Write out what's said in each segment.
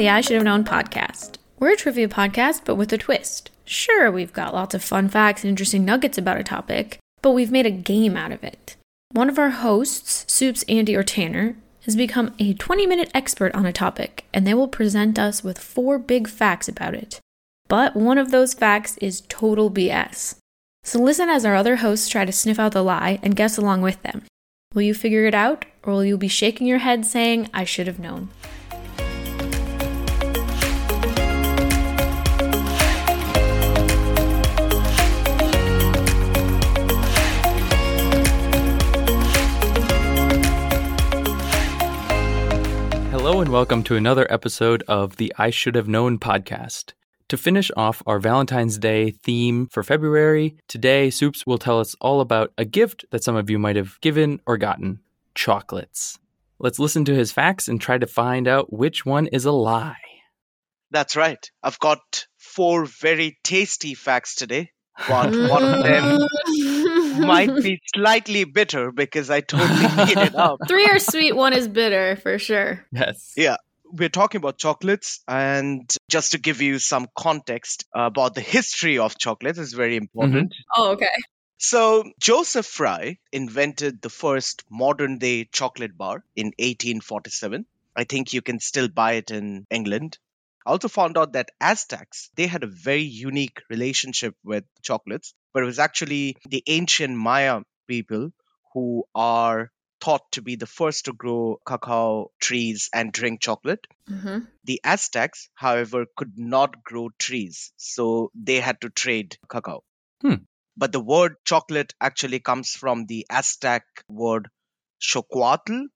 the I Should Have Known podcast. We're a trivia podcast, but with a twist. Sure, we've got lots of fun facts and interesting nuggets about a topic, but we've made a game out of it. One of our hosts, Soups, Andy, or Tanner, has become a 20 minute expert on a topic, and they will present us with four big facts about it. But one of those facts is total BS. So listen as our other hosts try to sniff out the lie and guess along with them. Will you figure it out, or will you be shaking your head saying, I should have known? Hello, and welcome to another episode of the I Should Have Known podcast. To finish off our Valentine's Day theme for February, today Soups will tell us all about a gift that some of you might have given or gotten chocolates. Let's listen to his facts and try to find out which one is a lie. That's right. I've got four very tasty facts today. One, one of them might be slightly bitter because I totally made it up. Three are sweet, one is bitter, for sure. Yes. Yeah. We're talking about chocolates, and just to give you some context about the history of chocolates is very important. Mm-hmm. Oh, okay. So, Joseph Fry invented the first modern day chocolate bar in 1847. I think you can still buy it in England. I also found out that Aztecs, they had a very unique relationship with chocolates, but it was actually the ancient Maya people who are thought to be the first to grow cacao trees and drink chocolate. Mm-hmm. The Aztecs, however, could not grow trees, so they had to trade cacao. Hmm. But the word chocolate actually comes from the Aztec word chocoatl,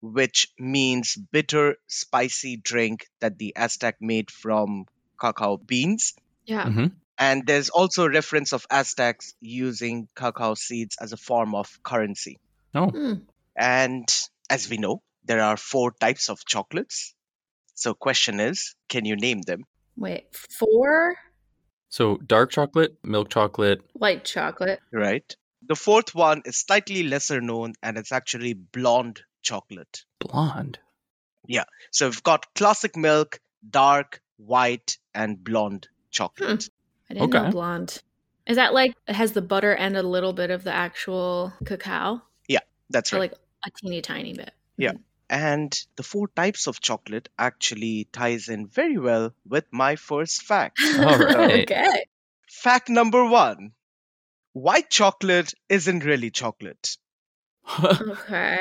which means bitter, spicy drink that the Aztec made from cacao beans. Yeah. hmm And there's also a reference of Aztecs using cacao seeds as a form of currency. Oh, Mm. And as we know, there are four types of chocolates. So question is, can you name them? Wait, four so dark chocolate, milk chocolate. white chocolate. Right. The fourth one is slightly lesser known and it's actually blonde chocolate. Blonde. Yeah. So we've got classic milk, dark, white, and blonde chocolate. Hmm. I didn't know Okay. blonde. Is that like it has the butter and a little bit of the actual cacao? Yeah, that's Or right. like a teeny tiny bit. Yeah. Hmm. And the four types of chocolate actually ties in very well with my first fact. All right. okay. fact number one white chocolate isn't really chocolate. Okay.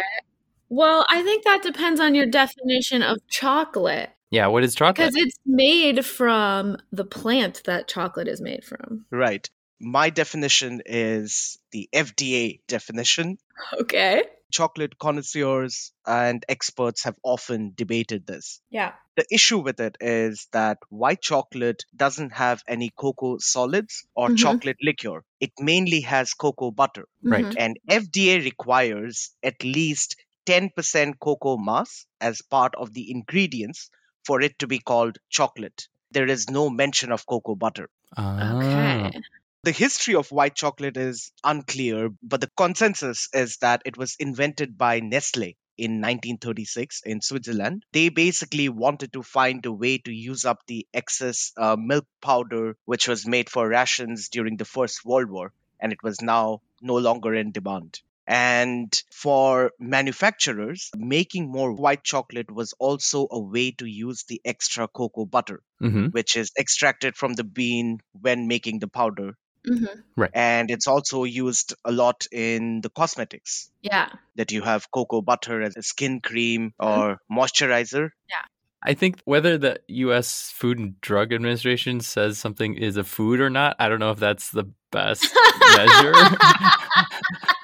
Well, I think that depends on your definition of chocolate yeah, what is chocolate? because it's made from the plant that chocolate is made from. Right. My definition is the FDA definition. Okay. Chocolate connoisseurs and experts have often debated this. Yeah. The issue with it is that white chocolate doesn't have any cocoa solids or Mhm. chocolate liquor. It mainly has cocoa butter. Right. Mhm. And FDA requires at least 10% cocoa mass as part of the ingredients for it to be called chocolate. There is no mention of cocoa butter. Ah. Okay. The history of white chocolate is unclear, but the consensus is that it was invented by Nestle in 1936 in Switzerland. They basically wanted to find a way to use up the excess uh, milk powder, which was made for rations during the First World War, and it was now no longer in demand. And for manufacturers, making more white chocolate was also a way to use the extra cocoa butter, Mhm. which is extracted from the bean when making the powder Mhm. and it's also used a lot in the cosmetics Yeah. that you have cocoa butter as a skin cream or moisturizer Yeah. I think whether the U.S. Food and Drug Administration says something is a food or not, I don't know if that's the best measure.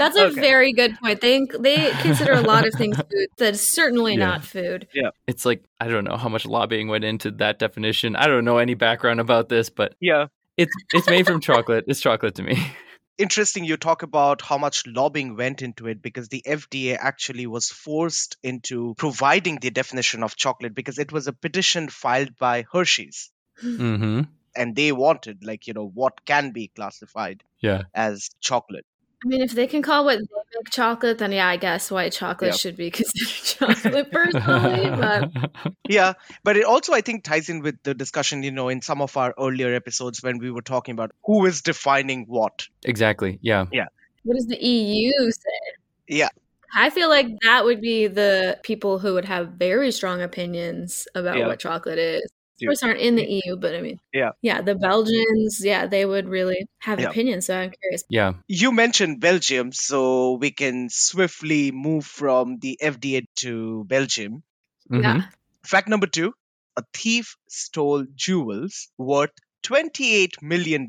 That's a Okay. very good point. They they consider a lot of things food that's certainly Yeah. not food. Yeah. It's like I don't know how much lobbying went into that definition. I don't know any background about this, but yeah it's it's made from chocolate. It's chocolate to me. interesting you talk about how much lobbying went into it because the fda actually was forced into providing the definition of chocolate because it was a petition filed by hershey's Mm-hmm. and they wanted like you know what can be classified Yeah. as chocolate I mean, if they can call what they make chocolate, then yeah, I guess white chocolate Yeah. should be considered chocolate personally. But Yeah, but it also I think ties in with the discussion, you know, in some of our earlier episodes when we were talking about who is defining what. exactly. Yeah. Yeah. What does the EU say? Yeah. I feel like that would be the people who would have very strong opinions about Yeah. what chocolate is. Of course, aren't in the EU, but I mean, Yeah. yeah, the Belgians, yeah, they would really have Yeah. opinions. So I'm curious. Yeah. You mentioned Belgium, so we can swiftly move from the FDA to Belgium. Mhm. Yeah, Fact number two a thief stole jewels worth $28 million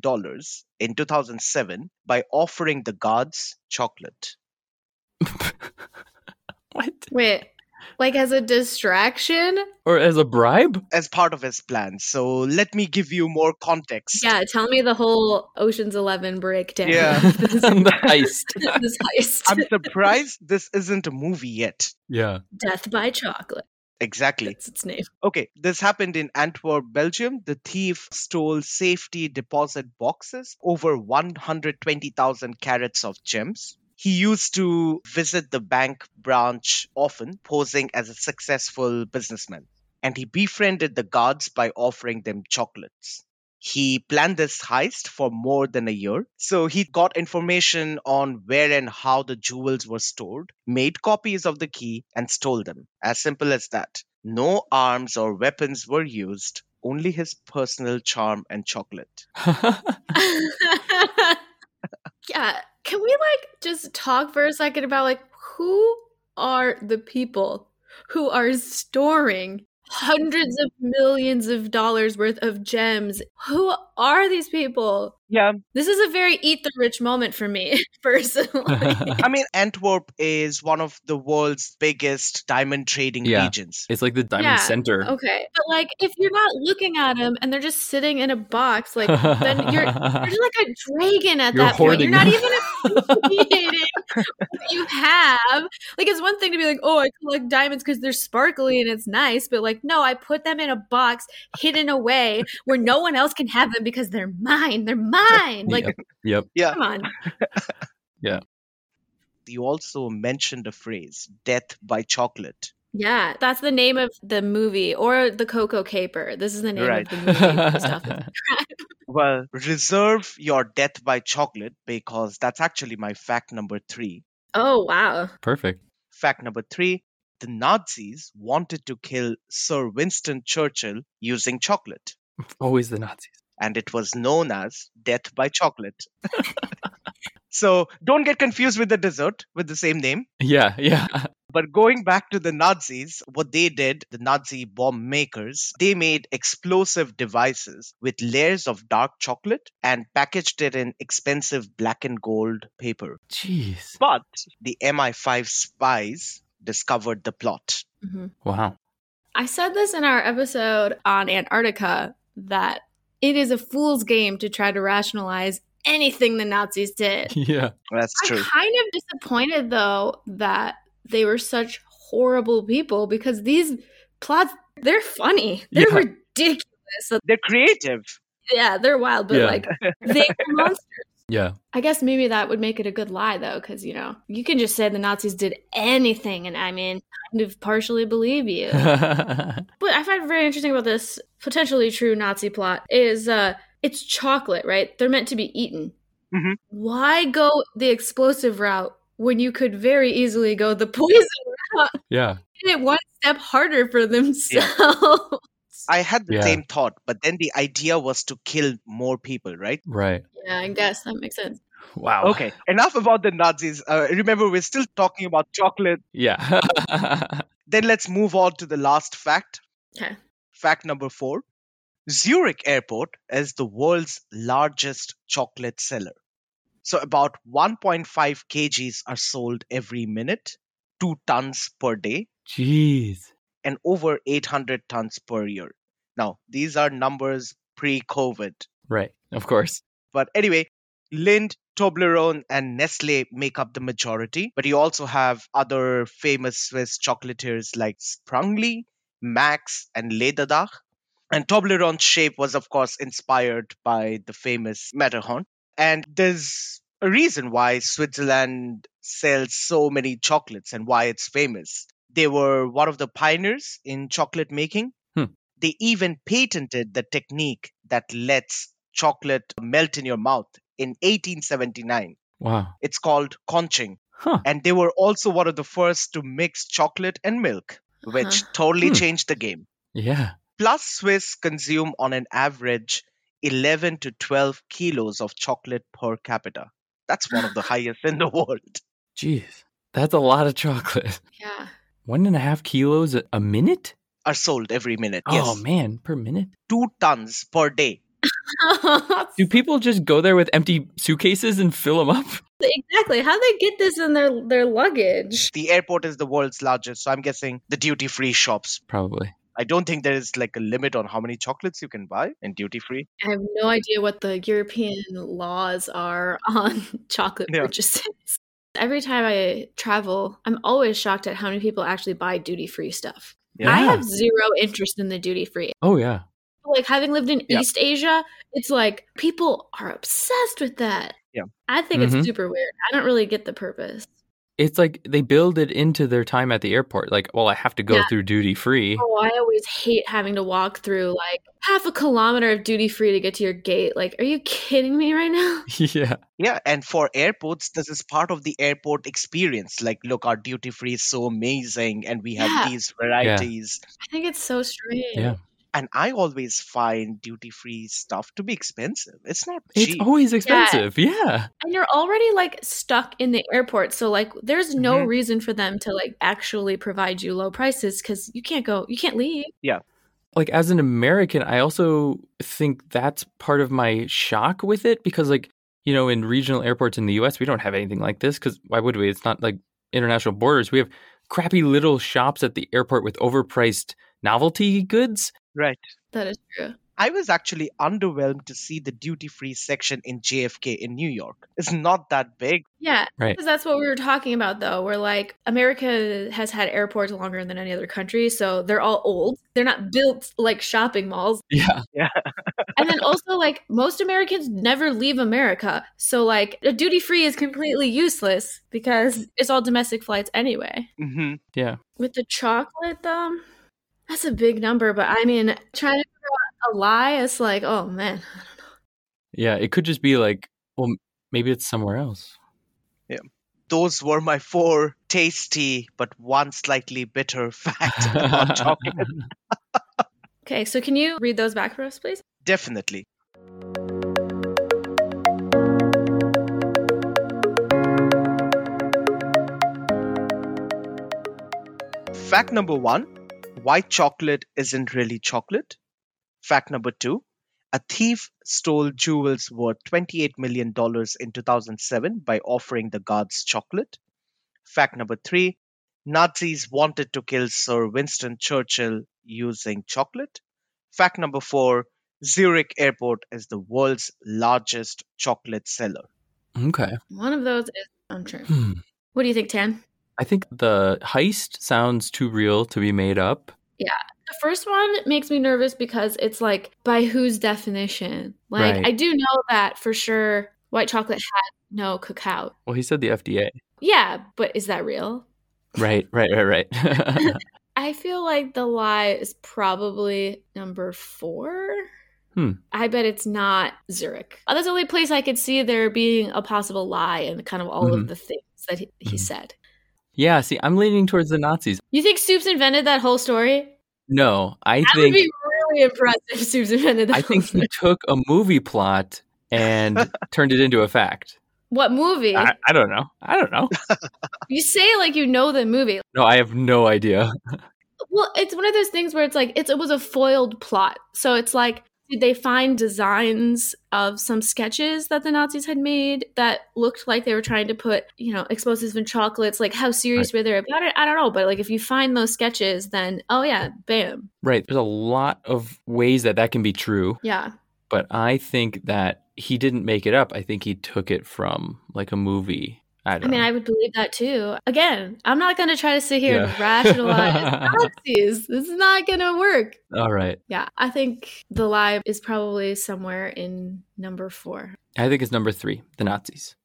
in 2007 by offering the guards chocolate. What? wait, like as a distraction? Or as a bribe? As part of his plan. So let me give you more context. Yeah, tell me the whole Ocean's Eleven breakdown. Yeah. this, the heist. this heist. I'm surprised this isn't a movie yet. Yeah. Death by chocolate. Exactly. That's its name. Okay, this happened in Antwerp, Belgium. The thief stole safety deposit boxes, over 120,000 carats of gems. He used to visit the bank branch often, posing as a successful businessman. And he befriended the guards by offering them chocolates. He planned this heist for more than a year. So he got information on where and how the jewels were stored, made copies of the key, and stole them. As simple as that. No arms or weapons were used, only his personal charm and chocolate. yeah. Can we like just talk for a second about like who are the people who are storing hundreds of millions of dollars worth of gems? Who are these people? Yeah, This is a very eat the rich moment for me, personally. I mean, Antwerp is one of the world's biggest diamond trading Yeah. regions. it's like the diamond Yeah. center. okay. But like if you're not looking at them and they're just sitting in a box, like then you're you're like a dragon at You're that point. You're hoarding not them. even appreciating what you have. Like it's one thing to be like, oh, I collect diamonds because they're sparkly and it's nice, but like, no, I put them in a box hidden away where no one else can have them because they're mine. They're mine. Like, Yep. Yep. Yeah. come on. Yeah. You also mentioned a phrase, death by chocolate. Yeah, that's the name of the movie or the Cocoa Caper. This is the name Right. of the movie. based off of- Well, reserve your death by chocolate because that's actually my fact number three. oh wow. Perfect. Fact number three the Nazis wanted to kill Sir Winston Churchill using chocolate, Always the Nazis. And it was known as death by chocolate. so don't get confused with the dessert with the same name. Yeah. Yeah. But going back to the Nazis, what they did, the Nazi bomb makers, they made explosive devices with layers of dark chocolate and packaged it in expensive black and gold paper. Jeez. But the MI5 spies discovered the plot. hmm Wow. I said this in our episode on Antarctica that it is a fool's game to try to rationalize anything the Nazis did. Yeah. That's true. I'm kind of disappointed though that they were such horrible people because these plots they're funny. They're Yeah. ridiculous. They're creative. yeah, they're wild, but Yeah. like they are monsters. Yeah. I guess maybe that would make it a good lie though, because you know, you can just say the Nazis did anything and I mean kind of partially believe you. What I find very interesting about this potentially true Nazi plot is uh it's chocolate, right? They're meant to be eaten. Mhm. Why go the explosive route when you could very easily go the poison route? yeah. It one step harder for themselves. I had the Yeah. same thought, but then the idea was to kill more people, right? Right. Yeah, I guess that makes sense. Wow. Okay, enough about the Nazis. Uh, remember, we're still talking about chocolate. Yeah. Then let's move on to the last fact. Okay. Fact number four Zurich Airport is the world's largest chocolate seller. So, about 1.5 kgs are sold every minute, 2 tons per day, Jeez. And over 800 tons per year. Now, these are numbers pre COVID. Right. Of course. But anyway, Lindt, Toblerone, and Nestle make up the majority. But you also have other famous Swiss chocolatiers like Sprungli, Max, and Läderach. And Toblerone's shape was, of course, inspired by the famous Matterhorn. And there's a reason why Switzerland sells so many chocolates and why it's famous. They were one of the pioneers in chocolate making. Hmm. They even patented the technique that lets chocolate melt in your mouth in 1879. Wow. It's called conching. Huh. And they were also one of the first to mix chocolate and milk, which totally Hmm. changed the game. Yeah. Plus, Swiss consume on an average 11 to 12 kilos of chocolate per capita. That's one of the highest in the world. Jeez. That's a lot of chocolate. Yeah. One and a half kilos a, a minute? Are sold every minute. Yes. Oh man, per minute. Two tons per day. Do people just go there with empty suitcases and fill them up? exactly. How they get this in their their luggage? The airport is the world's largest, so I'm guessing the duty free shops. Probably. I don't think there is like a limit on how many chocolates you can buy in duty free. I have no idea what the European laws are on chocolate Yeah. purchases. Every time I travel, I'm always shocked at how many people actually buy duty free stuff. I have zero interest in the duty free. Oh yeah. Like having lived in Yeah. East Asia, it's like people are obsessed with that. Yeah. I think Mhm. it's super weird. I don't really get the purpose. It's like they build it into their time at the airport. Like, well, I have to go Yeah. through duty free. Oh, I always hate having to walk through like half a kilometer of duty free to get to your gate. Like, are you kidding me right now? yeah. Yeah, and for airports, this is part of the airport experience. Like, look, our duty free is so amazing, and we have Yeah. these varieties. I think it's so strange. Yeah. And I always find duty free stuff to be expensive. It's not It's always expensive. Yeah. And you're already like stuck in the airport. So like there's no Mhm. reason for them to like actually provide you low prices because you can't go you can't leave. Yeah. Like as an American, I also think that's part of my shock with it because like, you know, in regional airports in the US, we don't have anything like this cuz why would we? It's not like international borders. We have crappy little shops at the airport with overpriced novelty goods. Right. That is true. I was actually underwhelmed to see the duty free section in JFK in New York. It's not that big. Yeah. Right. Because that's what we were talking about though. We're like America has had airports longer than any other country, so they're all old. They're not built like shopping malls. Yeah. Yeah. And then also like most Americans never leave America. So like a duty free is completely useless because it's all domestic flights anyway. hmm Yeah. With the chocolate, though, that's a big number. But I mean, trying to figure out a lie, is like, oh man, Yeah, it could just be like, well, maybe it's somewhere else. Yeah. Those were my four tasty but one slightly bitter facts about chocolate. okay. So can you read those back for us, please? Definitely. Fact number one white chocolate isn't really chocolate. Fact number two a thief stole jewels worth $28 million in 2007 by offering the guards chocolate. Fact number three Nazis wanted to kill Sir Winston Churchill using chocolate. Fact number four Zurich Airport is the world's largest chocolate seller. Okay. One of those is untrue. Hmm. What do you think, Tan? I think the heist sounds too real to be made up. Yeah. The first one makes me nervous because it's like, by whose definition? Like, Right. I do know that for sure white chocolate had no cacao. Well, he said the FDA. Yeah, but is that real? Right, right, right, right. I feel like the lie is probably number four. Hmm. I bet it's not Zurich. That's the only place I could see there being a possible lie in kind of all Mhm. of the things that he, he Mhm. said. Yeah, see, I'm leaning towards the Nazis. You think Soups invented that whole story? No, I That think would be really impressive if Soups invented that I whole think story. he took a movie plot and turned it into a fact. What movie? I, I don't know. I don't know. you say like you know the movie. No, I have no idea. Well, it's one of those things where it's like it's, it was a foiled plot. So it's like did they find designs of some sketches that the Nazis had made that looked like they were trying to put, you know, explosives in chocolates? Like how serious were they about it? I don't know, but like if you find those sketches, then oh yeah, bam, Right. There's a lot of ways that that can be true, yeah. but I think that he didn't make it up. I think he took it from like a movie. I I don't mean, know. I would believe that too. Again, I'm not going to try to sit here and rationalize Nazis. This is not going to work. All right. Yeah, I think the lie is probably somewhere in number four. I think it's number three, the Nazis.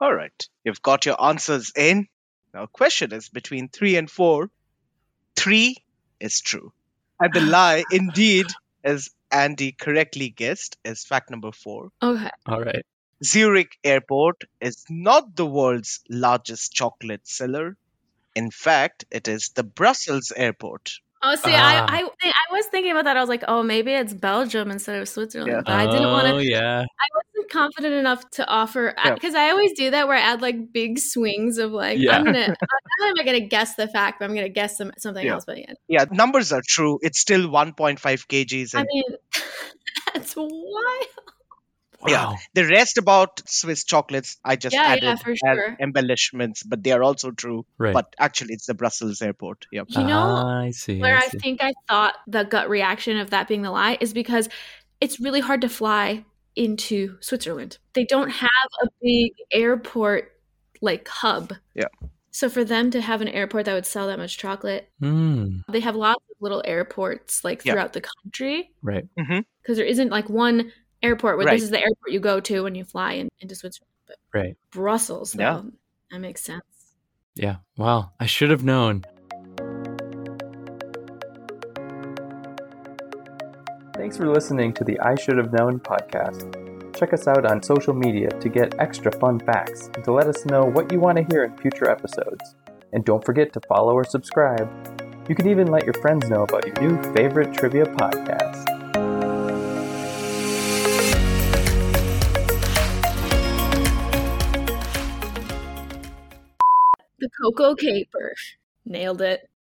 All right. You've got your answers in. Now, question is between three and four. Three is true. And the lie, indeed, as Andy correctly guessed, is fact number four. Okay. All right. Zurich Airport is not the world's largest chocolate seller. In fact, it is the Brussels airport. Oh, see, Ah. I, I I was thinking about that. I was like, oh, maybe it's Belgium instead of Switzerland. Yeah. But I didn't want to. Oh, to. yeah. I wasn't confident enough to offer Yeah. because I always do that where I add like big swings of like Yeah. I'm gonna not only am I gonna guess the fact, but I'm gonna guess some, something Yeah. else by the end. Yeah, numbers are true. It's still 1.5 kgs. I mean, that's wild. Yeah. The rest about Swiss chocolates, I just Yeah, added yeah, for as sure. embellishments, but they are also true. Right. But actually, it's the Brussels airport. Yep. You know, Ah, I see. where I I think I thought the gut reaction of that being the lie is because it's really hard to fly into Switzerland. They don't have a big airport like hub. Yeah. So for them to have an airport that would sell that much chocolate, Mm, they have lots of little airports like Yeah. throughout the country right. because there isn't like one airport where Right. this is the airport you go to when you fly in, into Switzerland. But Right. Brussels, though, Yeah. that makes sense. Yeah. Wow. I should have known. Thanks for listening to the I Should Have Known podcast. Check us out on social media to get extra fun facts and to let us know what you want to hear in future episodes. And don't forget to follow or subscribe. You can even let your friends know about your new favorite trivia podcast. Cocoa caper. Nailed it.